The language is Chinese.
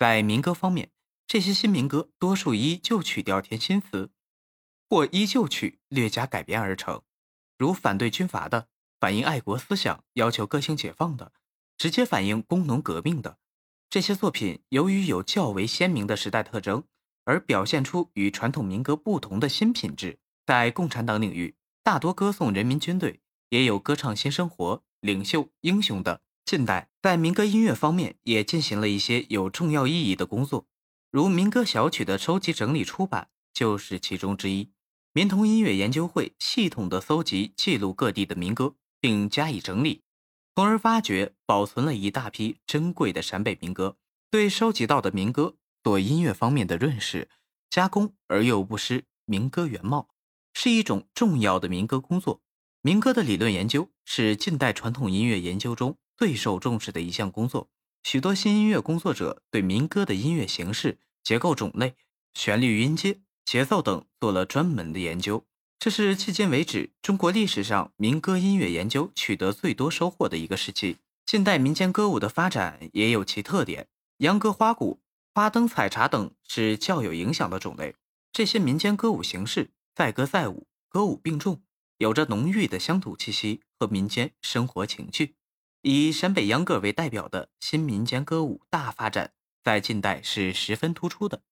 在民歌方面，这些新民歌多数依旧曲调填新词，或依旧曲略加改编而成，如反对军阀的、反映爱国思想、要求个性解放的、直接反映工农革命的。这些作品由于有较为鲜明的时代特征，而表现出与传统民歌不同的新品质。在共产党领域，大多歌颂人民军队，也有歌唱新生活、领袖、英雄的。近代在民歌音乐方面也进行了一些有重要意义的工作，如民歌小曲的收集整理出版就是其中之一。民童音乐研究会系统地搜集记录各地的民歌，并加以整理，从而发掘保存了一大批珍贵的陕北民歌。对收集到的民歌做音乐方面的润饰、加工，而又不失民歌原貌，是一种重要的民歌工作。民歌的理论研究是近代传统音乐研究中。最受重视的一项工作，许多新音乐工作者对民歌的音乐形式、结构种类、旋律音阶、节奏等做了专门的研究。这是迄今为止中国历史上民歌音乐研究取得最多收获的一个时期。近代民间歌舞的发展也有其特点，秧歌、花鼓、花灯、采茶等是较有影响的种类。这些民间歌舞形式载歌载舞，歌舞并重，有着浓郁的乡土气息和民间生活情趣。以陕北秧歌为代表的新民间歌舞大发展，在近代是十分突出的。